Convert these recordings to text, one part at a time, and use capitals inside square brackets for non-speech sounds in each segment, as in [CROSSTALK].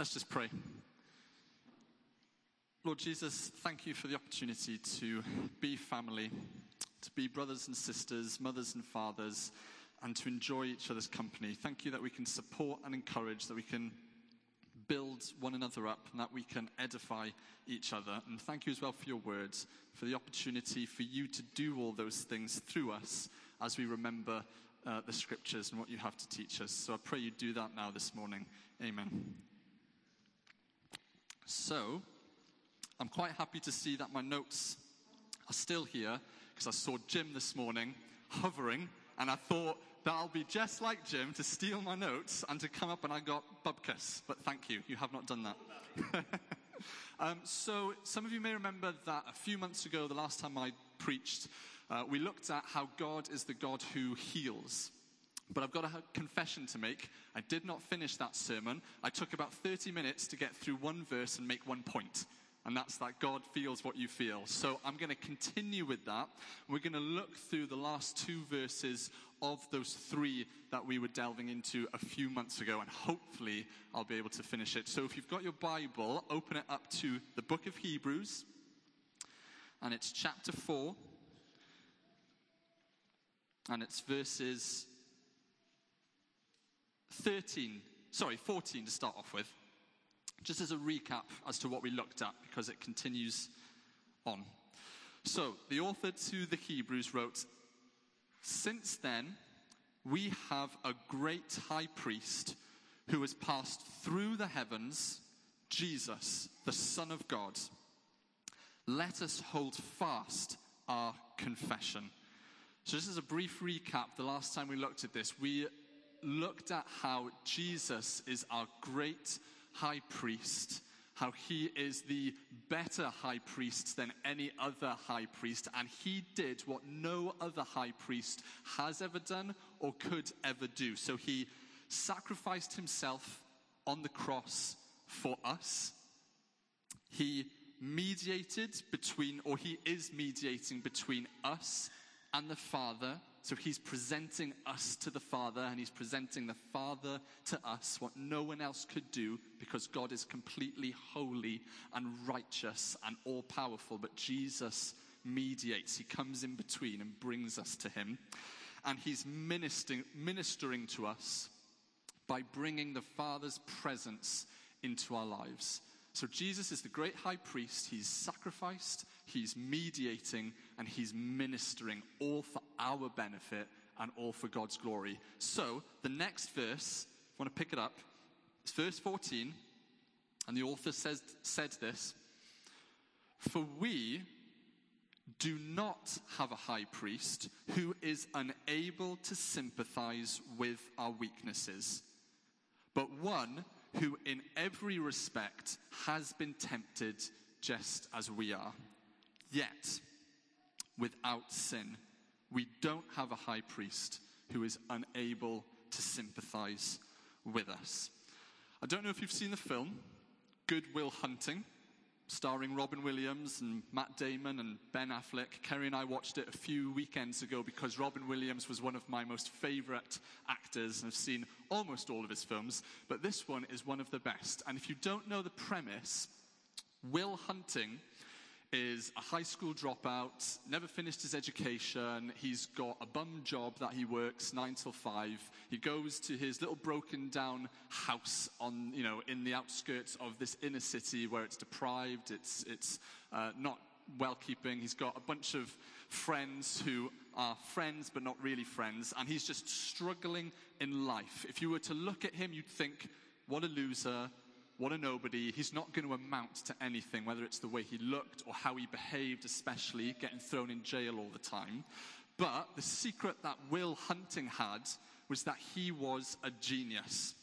Let's just pray. Lord Jesus, thank you for the opportunity to be family, to be brothers and sisters, mothers and fathers, and to enjoy each other's company. Thank you that we can support and encourage, that we can build one another up, and that we can edify each other. And thank you as well for your words, for the opportunity for you to do all those things through us as we remember uh, the scriptures and what you have to teach us. So I pray you do that now this morning. Amen. So, I'm quite happy to see that my notes are still here because I saw Jim this morning hovering and I thought that I'll be just like Jim to steal my notes and to come up and I got bubkus. But thank you, you have not done that. [LAUGHS] um, so, some of you may remember that a few months ago, the last time I preached, uh, we looked at how God is the God who heals. But I've got a confession to make. I did not finish that sermon. I took about 30 minutes to get through one verse and make one point. And that's that God feels what you feel. So I'm going to continue with that. We're going to look through the last two verses of those three that we were delving into a few months ago. And hopefully I'll be able to finish it. So if you've got your Bible, open it up to the book of Hebrews. And it's chapter 4 and it's verses 13, sorry, 14 to start off with. Just as a recap as to what we looked at, because it continues on. So, the author to the Hebrews wrote, Since then, we have a great high priest who has passed through the heavens, Jesus, the Son of God. Let us hold fast our confession. So, this is a brief recap, the last time we looked at this, we looked at how Jesus is our great high priest, how he is the better high priest than any other high priest, and he did what no other high priest has ever done or could ever do. So, he sacrificed himself on the cross for us. He mediated between, or he is mediating between us and the Father. So he's presenting us to the Father and he's presenting the Father to us, what no one else could do because God is completely holy and righteous and all powerful. But Jesus mediates, he comes in between and brings us to him. And he's ministering, ministering to us by bringing the Father's presence into our lives. So Jesus is the great high priest. He's sacrificed, he's mediating, and he's ministering all for our benefit and all for God's glory. So the next verse, if you want to pick it up, it's verse 14, and the author says, said this For we do not have a high priest who is unable to sympathize with our weaknesses, but one who in every respect has been tempted just as we are. Yet, without sin, we don't have a high priest who is unable to sympathize with us. I don't know if you've seen the film Good Will Hunting starring Robin Williams and Matt Damon and Ben Affleck. Kerry and I watched it a few weekends ago because Robin Williams was one of my most favorite actors and I've seen almost all of his films, but this one is one of the best. And if you don't know the premise, Will Hunting is a high school dropout, never finished his education. He's got a bum job that he works nine till five. He goes to his little broken down house on, you know, in the outskirts of this inner city where it's deprived, it's, it's uh, not well keeping. He's got a bunch of friends who are friends but not really friends, and he's just struggling in life. If you were to look at him, you'd think, what a loser, what a nobody. He's not going to amount to anything, whether it's the way he looked or how he behaved, especially getting thrown in jail all the time. But the secret that Will Hunting had was that he was a genius.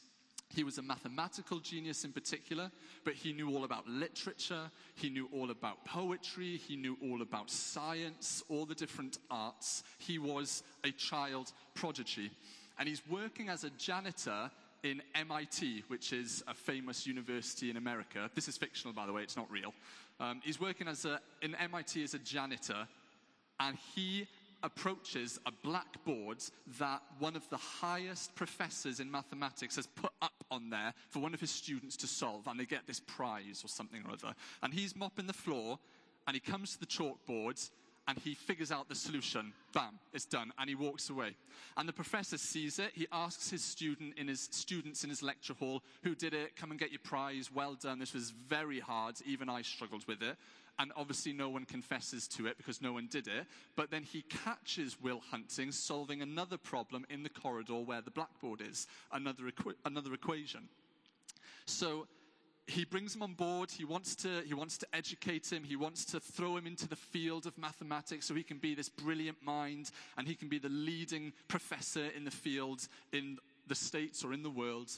He was a mathematical genius in particular, but he knew all about literature, he knew all about poetry, he knew all about science, all the different arts. He was a child prodigy. And he's working as a janitor in MIT, which is a famous university in America. This is fictional, by the way, it's not real. Um, he's working as a, in MIT as a janitor, and he approaches a blackboard that one of the highest professors in mathematics has put up on there for one of his students to solve, and they get this prize or something or other. And he's mopping the floor, and he comes to the chalkboard, and he figures out the solution. Bam, it's done, and he walks away. And the professor sees it. He asks his student in his students in his lecture hall, "Who did it? Come and get your prize. Well done. This was very hard. Even I struggled with it." And obviously, no one confesses to it because no one did it. But then he catches Will Hunting solving another problem in the corridor where the blackboard is, another, another equation. So he brings him on board. He wants, to, he wants to educate him. He wants to throw him into the field of mathematics so he can be this brilliant mind and he can be the leading professor in the field in the States or in the world.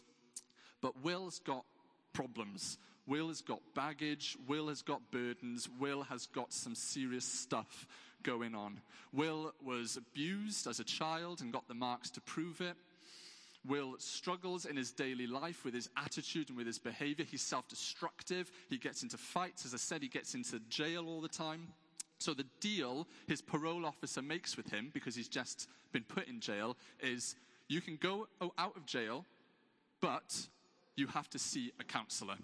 But Will's got problems. Will has got baggage. Will has got burdens. Will has got some serious stuff going on. Will was abused as a child and got the marks to prove it. Will struggles in his daily life with his attitude and with his behavior. He's self destructive. He gets into fights. As I said, he gets into jail all the time. So the deal his parole officer makes with him, because he's just been put in jail, is you can go out of jail, but you have to see a counselor.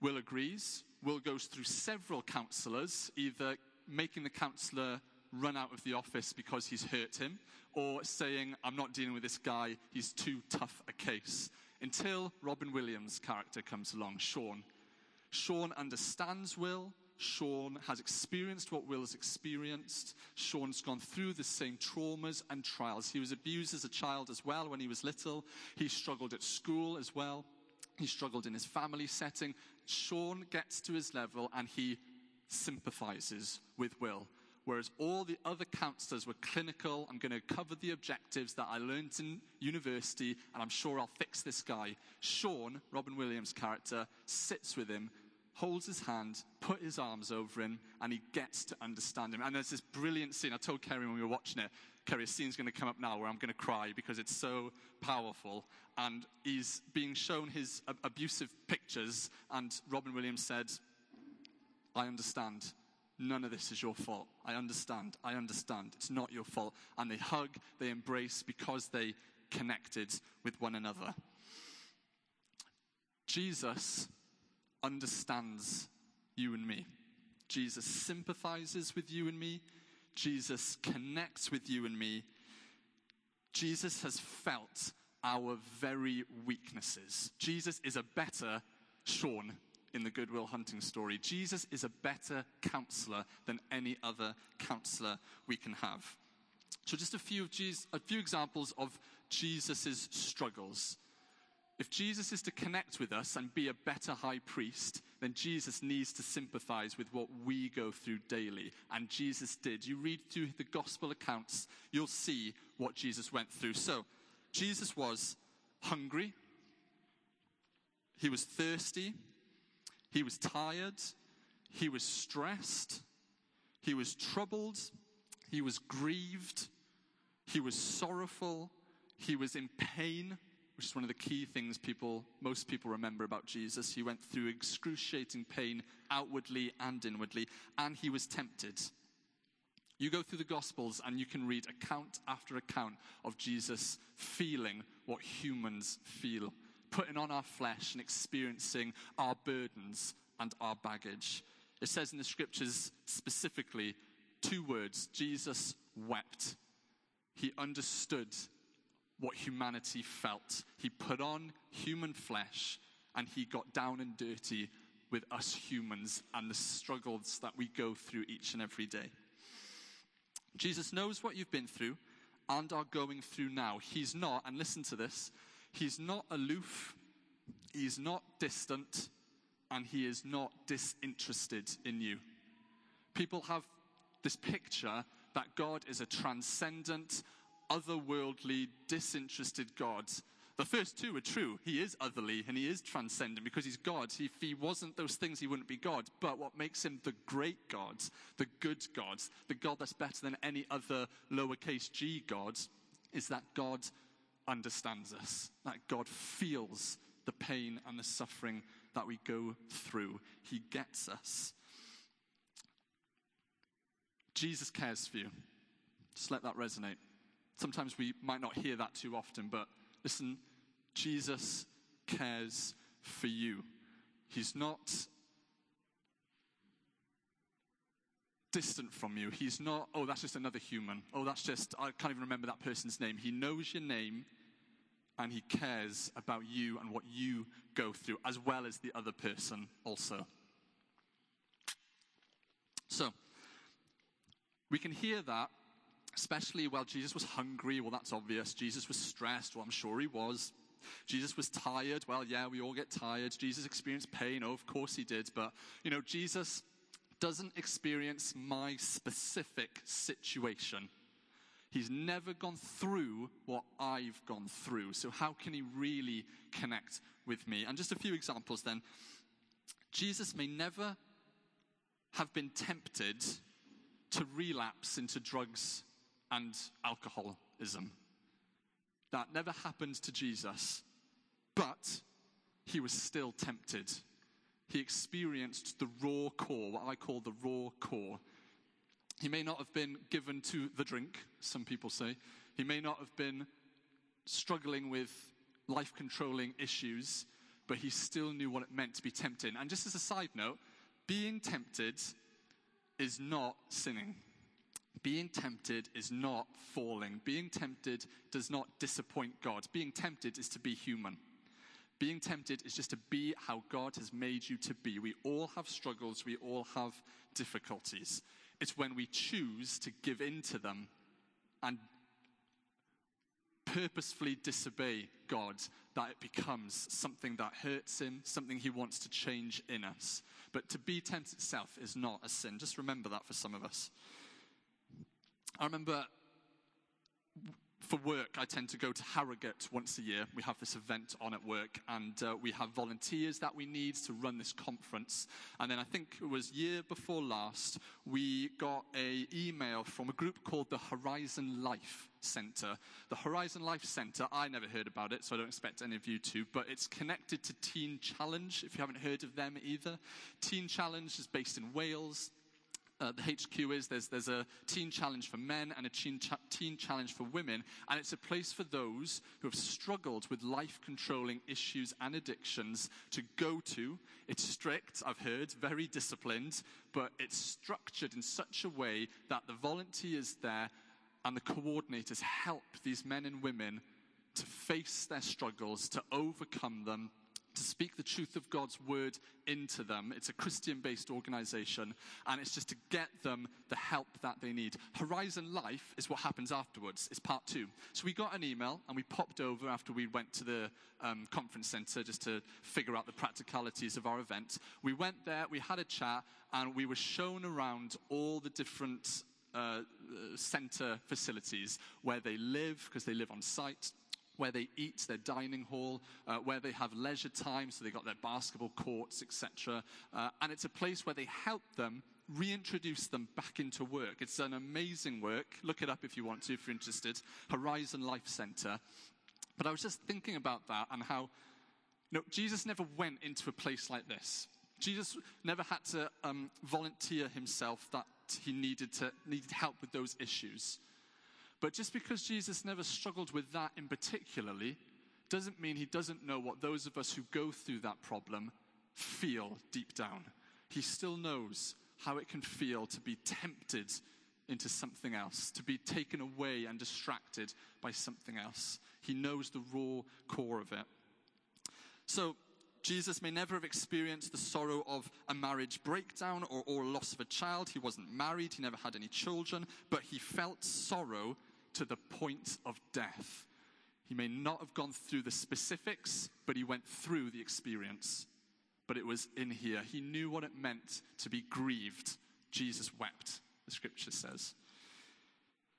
Will agrees. Will goes through several counselors, either making the counselor run out of the office because he's hurt him, or saying, I'm not dealing with this guy, he's too tough a case. Until Robin Williams' character comes along, Sean. Sean understands Will. Sean has experienced what Will has experienced. Sean's gone through the same traumas and trials. He was abused as a child as well when he was little. He struggled at school as well. He struggled in his family setting. Sean gets to his level and he sympathizes with Will. Whereas all the other counselors were clinical, I'm going to cover the objectives that I learned in university, and I'm sure I'll fix this guy. Sean, Robin Williams' character, sits with him, holds his hand, put his arms over him, and he gets to understand him. And there's this brilliant scene. I told Kerry when we were watching it, Kerry, a scene's going to come up now where I'm going to cry because it's so powerful. And he's being shown his abusive pictures, and Robin Williams said, I understand. None of this is your fault. I understand. I understand. It's not your fault. And they hug, they embrace because they connected with one another. Jesus understands you and me. Jesus sympathizes with you and me. Jesus connects with you and me. Jesus has felt our very weaknesses. Jesus is a better Sean in the Good Will Hunting story. Jesus is a better counselor than any other counselor we can have. So, just a few, Jesus, a few examples of Jesus' struggles. If Jesus is to connect with us and be a better high priest, then Jesus needs to sympathize with what we go through daily. And Jesus did. You read through the gospel accounts, you'll see what Jesus went through. So, Jesus was hungry, he was thirsty, he was tired, he was stressed, he was troubled, he was grieved, he was sorrowful, he was in pain, which is one of the key things people, most people remember about Jesus. He went through excruciating pain outwardly and inwardly, and he was tempted. You go through the Gospels and you can read account after account of Jesus feeling what humans feel putting on our flesh and experiencing our burdens and our baggage. It says in the scriptures specifically two words Jesus wept. He understood what humanity felt. He put on human flesh and he got down and dirty with us humans and the struggles that we go through each and every day. Jesus knows what you've been through and are going through now. He's not, and listen to this, He's not aloof, he's not distant, and he is not disinterested in you. People have this picture that God is a transcendent, otherworldly, disinterested God. The first two are true. He is otherly and he is transcendent because he's God. If he wasn't those things, he wouldn't be God. But what makes him the great God, the good God, the God that's better than any other lowercase g God, is that God understands us, that God feels the pain and the suffering that we go through. He gets us. Jesus cares for you. Just let that resonate. Sometimes we might not hear that too often, but listen, Jesus cares for you. He's not distant from you. He's not, oh, that's just another human. Oh, that's just, I can't even remember that person's name. He knows your name and he cares about you and what you go through, as well as the other person also. So, we can hear that, especially while Jesus was hungry. Well, that's obvious. Jesus was stressed. Well, I'm sure he was. Jesus was tired. Well, yeah, we all get tired. Jesus experienced pain. Oh, of course he did. But, you know, Jesus doesn't experience my specific situation. He's never gone through what I've gone through. So, how can he really connect with me? And just a few examples then. Jesus may never have been tempted to relapse into drugs and alcoholism. That never happened to Jesus, but he was still tempted he experienced the raw core, what I call the raw core. He may not have been given to the drink, some people say. He may not have been struggling with life controlling issues, but he still knew what it meant to be tempted. And just as a side note, being tempted is not sinning. Being tempted is not falling. Being tempted does not disappoint God. Being tempted is to be human. Being tempted is just to be how God has made you to be. We all have struggles, we all have difficulties. It's when we choose to give in to them and purposefully disobey God that it becomes something that hurts Him, something He wants to change in us. But to be tempted itself is not a sin. Just remember that for some of us. I remember for work, I tend to go to Harrogate once a year. We have this event on at work, and uh, we have volunteers that we need to run this conference. And then I think it was year before last, we got a email from a group called the Horizon Life Centre. The Horizon Life Centre, I never heard about it, so I don't expect any of you to, but it's connected to Teen Challenge, if you haven't heard of them either. Teen Challenge is based in Wales uh, the HQ is there's, there's a teen challenge for men and a teen, cha- teen challenge for women, and it's a place for those who have struggled with life controlling issues and addictions to go to. It's strict, I've heard, very disciplined, but it's structured in such a way that the volunteers there and the coordinators help these men and women to face their struggles, to overcome them, to speak the truth of God's word into them. It's a Christian based organization, and it's just to get them the help that they need. Horizon Life is what happens afterwards, it's part two. So we got an email and we popped over after we went to the um, conference center just to figure out the practicalities of our event. We went there, we had a chat, and we were shown around all the different uh, center facilities where they live because they live on site where they eat, their dining hall, uh, where they have leisure time, so they've got their basketball courts, etc. Uh, and it's a place where they help them reintroduce them back into work. It's an amazing work. Look it up if you want to, if you're interested. Horizon Life Center. But I was just thinking about that and how you know, Jesus never went into a place like this. Jesus never had to um, volunteer himself that he needed to needed help with those issues. But just because Jesus never struggled with that in particularly, doesn't mean he doesn't know what those of us who go through that problem feel deep down. He still knows how it can feel to be tempted into something else, to be taken away and distracted by something else. He knows the raw core of it. So, Jesus may never have experienced the sorrow of a marriage breakdown or, or loss of a child. He wasn't married, he never had any children, but he felt sorrow to the point of death. He may not have gone through the specifics, but he went through the experience. But it was in here. He knew what it meant to be grieved. Jesus wept, the scripture says.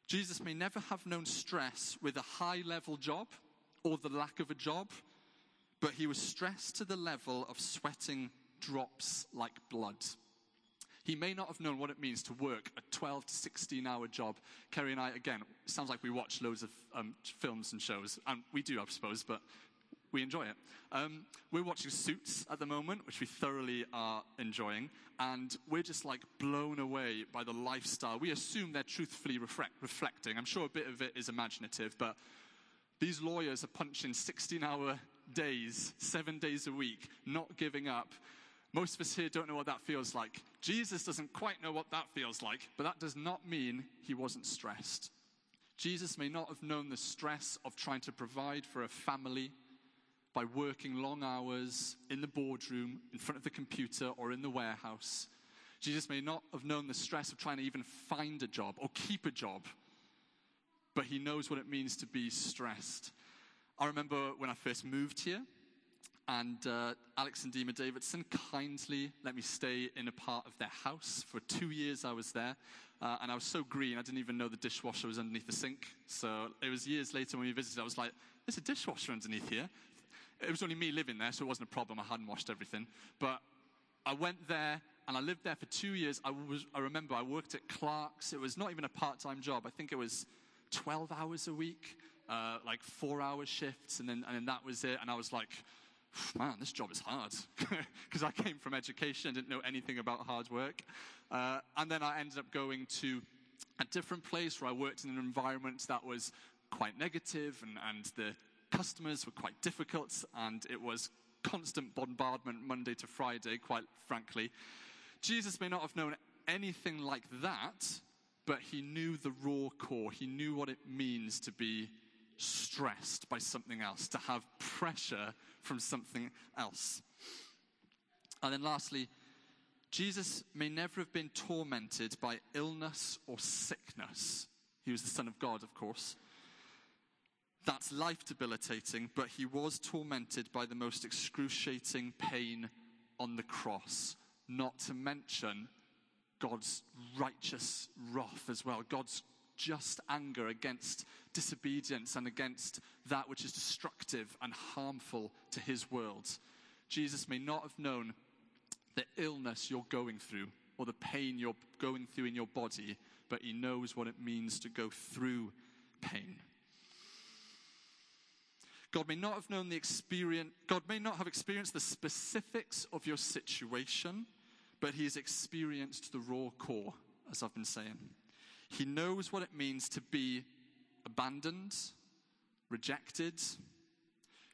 Jesus may never have known stress with a high level job or the lack of a job, but he was stressed to the level of sweating drops like blood. He may not have known what it means to work a 12 to 16 hour job. Kerry and I, again, sounds like we watch loads of um, films and shows, and we do, I suppose, but we enjoy it. Um, we're watching Suits at the moment, which we thoroughly are enjoying, and we're just like blown away by the lifestyle. We assume they're truthfully reflect, reflecting. I'm sure a bit of it is imaginative, but these lawyers are punching 16 hour days, seven days a week, not giving up. Most of us here don't know what that feels like. Jesus doesn't quite know what that feels like, but that does not mean he wasn't stressed. Jesus may not have known the stress of trying to provide for a family by working long hours in the boardroom, in front of the computer, or in the warehouse. Jesus may not have known the stress of trying to even find a job or keep a job, but he knows what it means to be stressed. I remember when I first moved here, and uh, Alex and Dima Davidson kindly let me stay in a part of their house. For two years, I was there, uh, and I was so green, I didn't even know the dishwasher was underneath the sink. So it was years later when we visited, I was like, there's a dishwasher underneath here. It was only me living there, so it wasn't a problem. I hadn't washed everything. But I went there and I lived there for two years. I, was, I remember I worked at Clark's. It was not even a part time job, I think it was 12 hours a week, uh, like four hour shifts, and then, and then that was it. And I was like, man, this job is hard. [LAUGHS] Because I came from education, didn't know anything about hard work. Uh, and then I ended up going to a different place where I worked in an environment that was quite negative and, and the customers were quite difficult, and it was constant bombardment Monday to Friday, quite frankly. Jesus may not have known anything like that, but he knew the raw core. He knew what it means to be stressed by something else, to have pressure from something else. And then lastly, Jesus may never have been tormented by illness or sickness. He was the Son of God, of course. That's life debilitating, but he was tormented by the most excruciating pain on the cross, not to mention God's righteous wrath as well, God's just anger against disobedience and against that which is destructive and harmful to his world. Jesus may not have known the illness you're going through or the pain you're going through in your body, but he knows what it means to go through pain. God may not have known the experience, God may not have experienced the specifics of your situation, but He has experienced the raw core, as I've been saying. He knows what it means to be abandoned, rejected,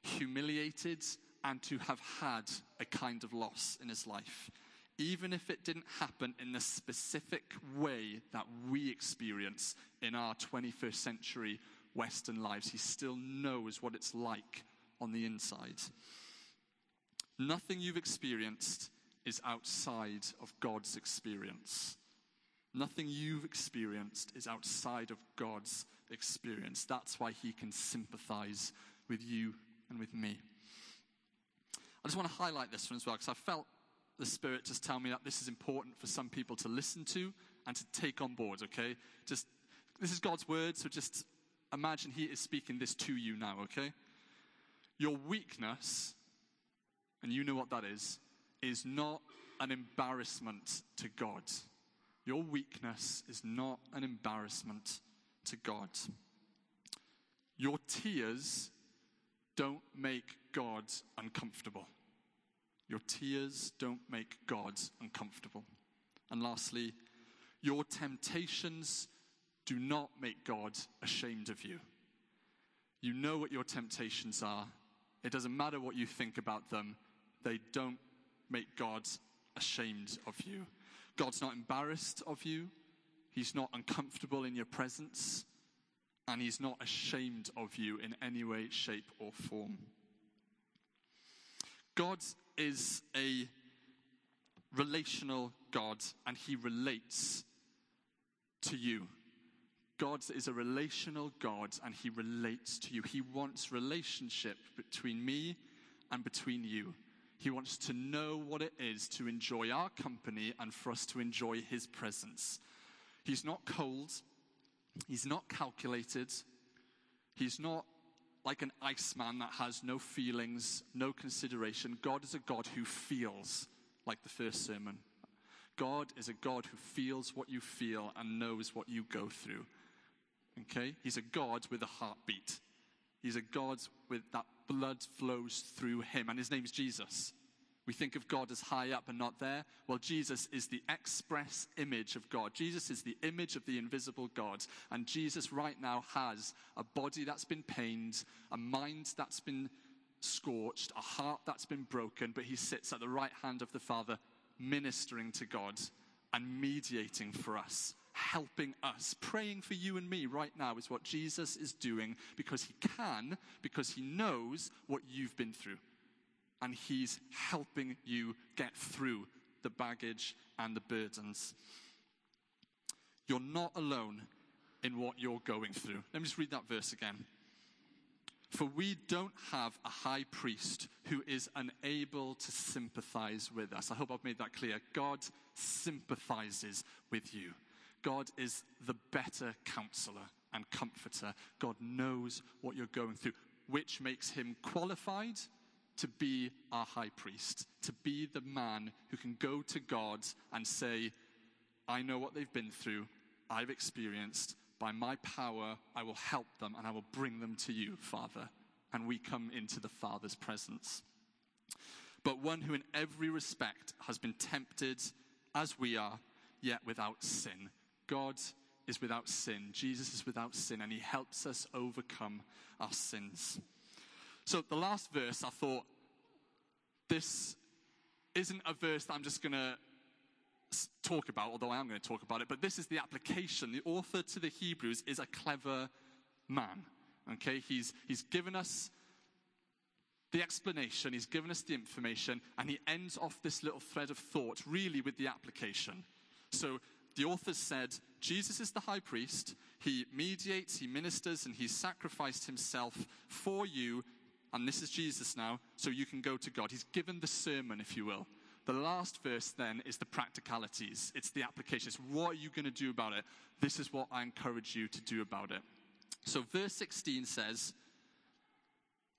humiliated, and to have had a kind of loss in his life. Even if it didn't happen in the specific way that we experience in our 21st century Western lives, he still knows what it's like on the inside. Nothing you've experienced is outside of God's experience. Nothing you've experienced is outside of God's experience. That's why he can sympathize with you and with me. I just want to highlight this one as well because I felt the Spirit just tell me that this is important for some people to listen to and to take on board, okay? Just, this is God's word, so just imagine He is speaking this to you now, okay? Your weakness, and you know what that is, is not an embarrassment to God. Your weakness is not an embarrassment to God. Your tears don't make God uncomfortable. Your tears don't make God uncomfortable. And lastly, your temptations do not make God ashamed of you. You know what your temptations are. It doesn't matter what you think about them, they don't make God ashamed of you. God's not embarrassed of you, He's not uncomfortable in your presence, and He's not ashamed of you in any way, shape, or form. God is a relational God, and He relates to you. God is a relational God and he relates to you. He wants relationship between me and between you. He wants to know what it is to enjoy our company and for us to enjoy his presence. He's not cold. He's not calculated. He's not like an iceman that has no feelings, no consideration. God is a God who feels, like the first sermon. God is a God who feels what you feel and knows what you go through. Okay? He's a God with a heartbeat. He's a God with that blood flows through him, and his name is Jesus. We think of God as high up and not there. Well, Jesus is the express image of God. Jesus is the image of the invisible God. And Jesus right now has a body that's been pained, a mind that's been scorched, a heart that's been broken, but he sits at the right hand of the Father, ministering to God and mediating for us, helping us. Praying for you and me right now is what Jesus is doing because he can, because he knows what you've been through. And he's helping you get through the baggage and the burdens. You're not alone in what you're going through. Let me just read that verse again. For we don't have a high priest who is unable to sympathize with us. I hope I've made that clear. God sympathizes with you. God is the better counselor and comforter. God knows what you're going through, which makes him qualified to be our high priest, to be the man who can go to God and say, I know what they've been through, I've experienced, by my power, I will help them and I will bring them to you, Father. And we come into the Father's presence. But one who, in every respect, has been tempted as we are, yet without sin. God is without sin. Jesus is without sin, and he helps us overcome our sins. So, the last verse, I thought, this isn't a verse that I'm just going to talk about, although I am going to talk about it, but this is the application. The author to the Hebrews is a clever man. Okay, he's, he's given us the explanation, he's given us the information, and he ends off this little thread of thought really with the application. So the author said, Jesus is the high priest, he mediates, he ministers, and he sacrificed himself for you. And this is Jesus now, so you can go to God. He's given the sermon, if you will. The last verse then is the practicalities. It's the application. It's what are you going to do about it? This is what I encourage you to do about it. So, verse 16 says,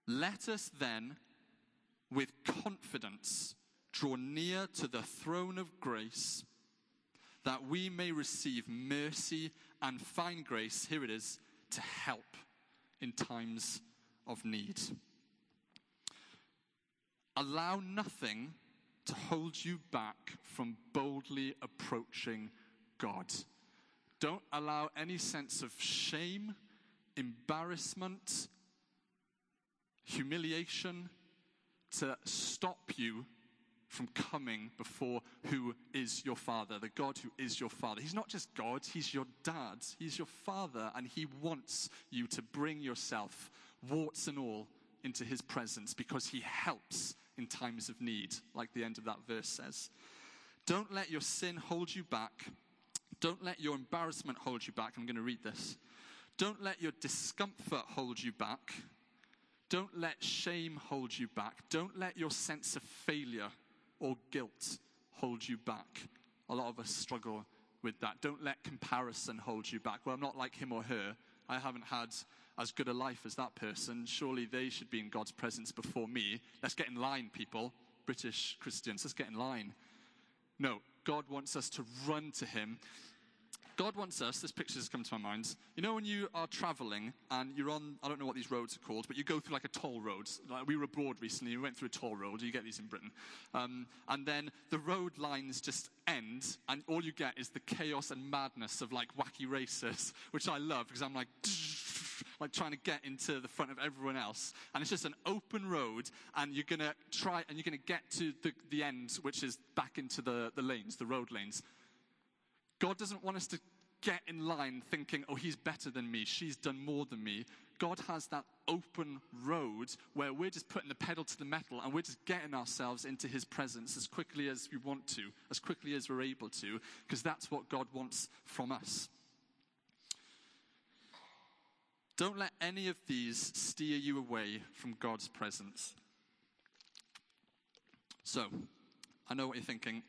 Let us then, with confidence, draw near to the throne of grace, that we may receive mercy and find grace, here it is, to help in times of need. Allow nothing to hold you back from boldly approaching God. Don't allow any sense of shame, embarrassment, humiliation to stop you from coming before who is your father, the God who is your father. He's not just God, he's your dad, he's your father, and he wants you to bring yourself, warts and all, into his presence because he helps in times of need, like the end of that verse says. Don't let your sin hold you back. Don't let your embarrassment hold you back. I'm going to read this. Don't let your discomfort hold you back. Don't let shame hold you back. Don't let your sense of failure or guilt hold you back. A lot of us struggle with that. Don't let comparison hold you back. Well, I'm not like him or her. I haven't had as good a life as that person. Surely they should be in God's presence before me. Let's get in line, people. British Christians, let's get in line. No, God wants us to run to Him. God wants us, this picture has come to my mind. You know, when you are traveling and you're on, I don't know what these roads are called, but you go through like a toll road. Like we were abroad recently, we went through a toll road. You get these in Britain. Um, and then the road lines just end, and all you get is the chaos and madness of like wacky races, [LAUGHS] which I love because I'm like, [LAUGHS] like trying to get into the front of everyone else. And it's just an open road, and you're going to try, and you're going to get to the, the end, which is back into the, the lanes, the road lanes. God doesn't want us to get in line thinking, oh, he's better than me, she's done more than me. God has that open road where we're just putting the pedal to the metal and we're just getting ourselves into his presence as quickly as we want to, as quickly as we're able to, because that's what God wants from us. Don't let any of these steer you away from God's presence. So, I know what you're thinking.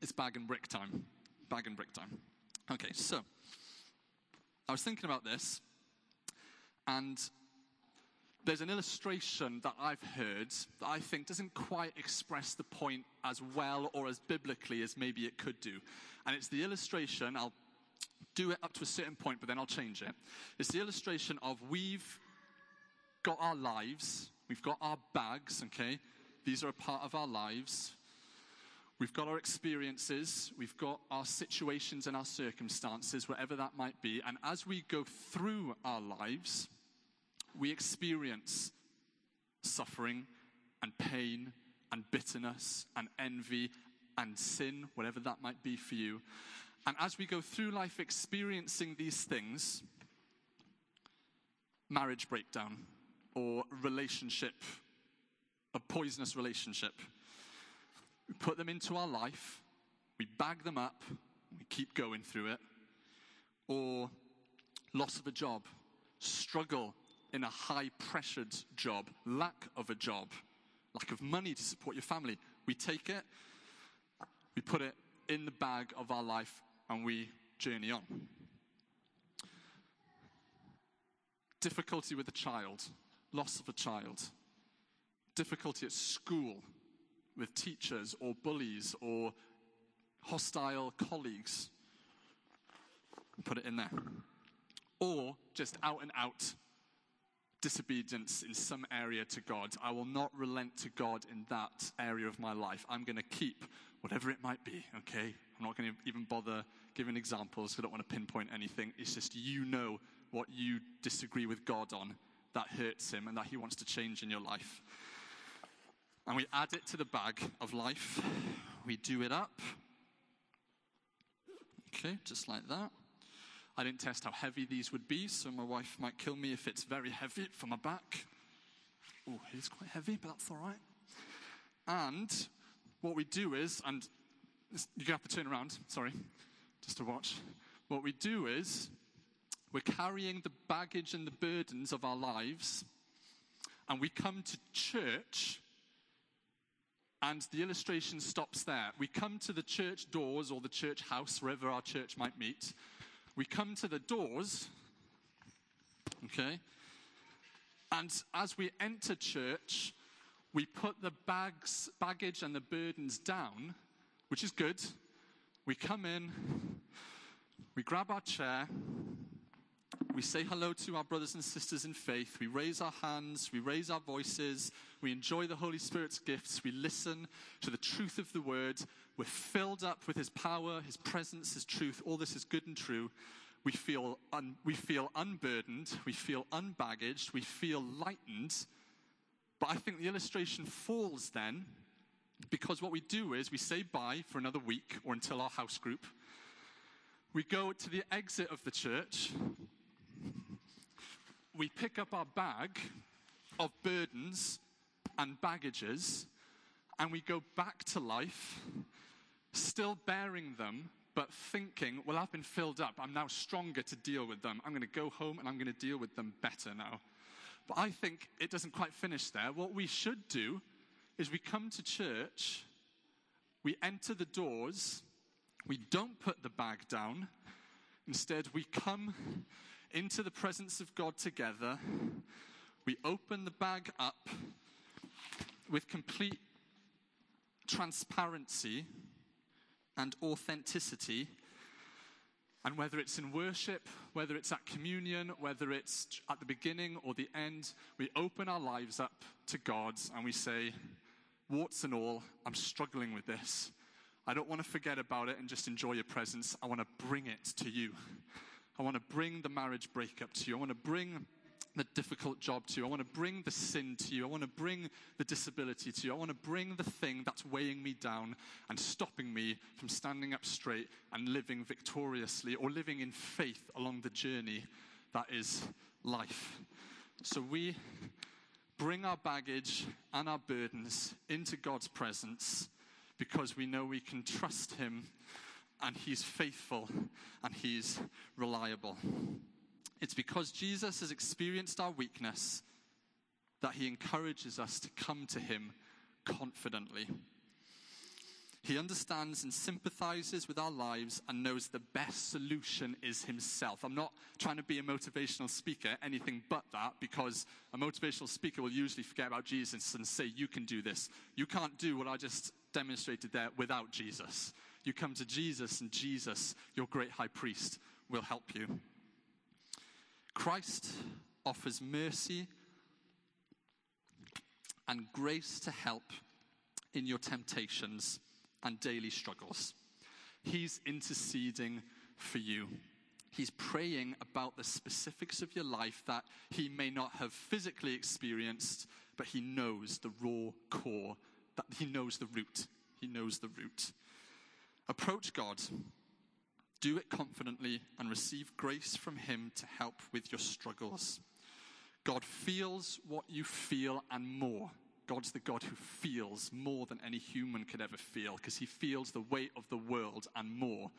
It's bag and brick time. Bag and brick. Okay, so I was thinking about this, and there's an illustration that I've heard that I think doesn't quite express the point as well or as biblically as maybe it could do. And it's the illustration, I'll do it up to a certain point, but then I'll change it. It's the illustration of we've got our lives, we've got our bags, okay? These are a part of our lives. We've got our experiences, we've got our situations and our circumstances, whatever that might be. And as we go through our lives, we experience suffering and pain and bitterness and envy and sin, whatever that might be for you. And as we go through life experiencing these things, marriage breakdown or relationship, a poisonous relationship, we put them into our life, we bag them up, we keep going through it, or loss of a job, struggle in a high pressured job, lack of a job, lack of money to support your family. We take it, we put it in the bag of our life, and we journey on. Difficulty with a child, loss of a child, difficulty at school with teachers or bullies or hostile colleagues. Put it in there. Or just out and out disobedience in some area to God. I will not relent to God in that area of my life. I'm going to keep whatever it might be, okay? I'm not going to even bother giving examples. I don't want to pinpoint anything. It's just you know what you disagree with God on that hurts Him and that He wants to change in your life. And we add it to the bag of life. We do it up. Okay, just like that. I didn't test how heavy these would be, so my wife might kill me if it's very heavy for my back. Oh, it is quite heavy, but that's all right. And what we do is, and to have to turn around, sorry, just to watch. What we do is, we're carrying the baggage and the burdens of our lives, and we come to church, and the illustration stops there. We come to the church doors or the church house, wherever our church might meet, we come to the doors, okay? And as we enter church, we put the bags, baggage and the burdens down, which is good. We come in, we grab our chair, we say hello to our brothers and sisters in faith, we raise our hands, we raise our voices, we enjoy the Holy Spirit's gifts, we listen to the truth of the word, we're filled up with His power, His presence, His truth. All this is good and true. We feel, un- we feel unburdened. We feel unbaggaged. We feel lightened. But I think the illustration falls then because what we do is we say bye for another week or until our house group. We go to the exit of the church. We pick up our bag of burdens and baggages and we go back to life still bearing them, but thinking, well, I've been filled up. I'm now stronger to deal with them. I'm going to go home and I'm going to deal with them better now. But I think it doesn't quite finish there. What we should do is we come to church, we enter the doors, we don't put the bag down. Instead, we come into the presence of God together. We open the bag up with complete transparency and authenticity. And whether it's in worship, whether it's at communion, whether it's at the beginning or the end, we open our lives up to God and we say, warts and all, I'm struggling with this. I don't want to forget about it and just enjoy your presence. I want to bring it to you. I want to bring the marriage breakup to you. I want to bring the difficult job to you. I want to bring the sin to you. I want to bring the disability to you. I want to bring the thing that's weighing me down and stopping me from standing up straight and living victoriously or living in faith along the journey that is life. So we bring our baggage and our burdens into God's presence because we know we can trust Him and He's faithful and He's reliable. It's because Jesus has experienced our weakness that he encourages us to come to him confidently. He understands and sympathizes with our lives and knows the best solution is himself. I'm not trying to be a motivational speaker, anything but that, because a motivational speaker will usually forget about Jesus and say, You can do this. You can't do what I just demonstrated there without Jesus. You come to Jesus, and Jesus, your great high priest, will help you. Christ offers mercy and grace to help in your temptations and daily struggles. He's interceding for you. He's praying about the specifics of your life that he may not have physically experienced, but he knows the raw core, that he knows the root. He knows the root. Approach God. Do it confidently and receive grace from him to help with your struggles. God feels what you feel and more. God's the God who feels more than any human could ever feel because he feels the weight of the world and more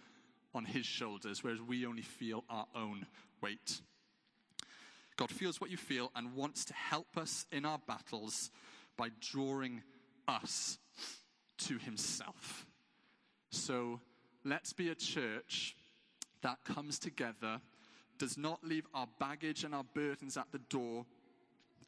on his shoulders, whereas we only feel our own weight. God feels what you feel and wants to help us in our battles by drawing us to himself. So let's be a church that comes together, does not leave our baggage and our burdens at the door,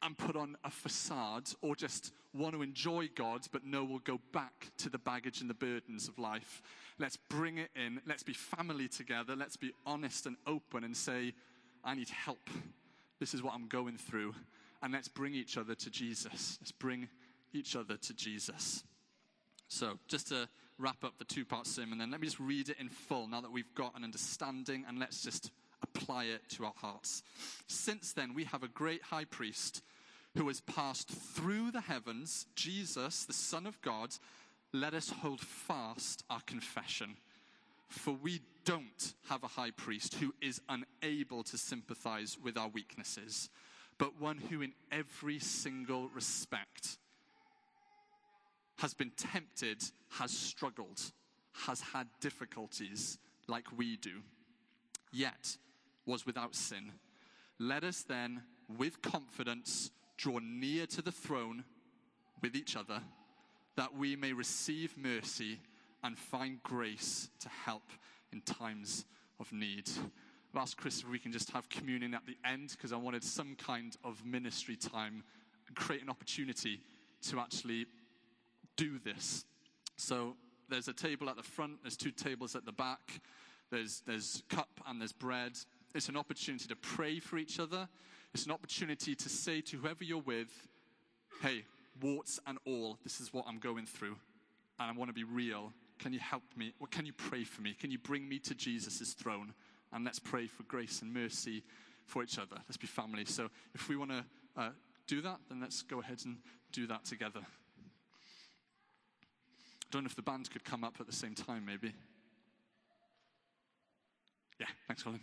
and put on a facade or just want to enjoy God, but no, we'll go back to the baggage and the burdens of life. Let's bring it in. Let's be family together. Let's be honest and open and say, I need help. This is what I'm going through. And let's bring each other to Jesus. Let's bring each other to Jesus. So, just to wrap up the two part sermon, then let me just read it in full now that we've got an understanding, and let's just apply it to our hearts. Since then, we have a great high priest who has passed through the heavens, Jesus, the Son of God. Let us hold fast our confession. For we don't have a high priest who is unable to sympathize with our weaknesses, but one who, in every single respect, has been tempted, has struggled, has had difficulties like we do, yet was without sin. Let us then, with confidence, draw near to the throne with each other, that we may receive mercy and find grace to help in times of need. I've asked Chris if we can just have communion at the end because I wanted some kind of ministry time and create an opportunity to actually do this. So there's a table at the front, there's two tables at the back, there's, there's cup and there's bread. It's an opportunity to pray for each other. It's an opportunity to say to whoever you're with, hey, warts and all, this is what I'm going through. And I want to be real can you help me? Or can you pray for me? Can you bring me to Jesus' throne? And let's pray for grace and mercy for each other. Let's be family. So if we want to uh, do that, then let's go ahead and do that together. Don't know if the band could come up at the same time, maybe. Yeah, thanks, Colin.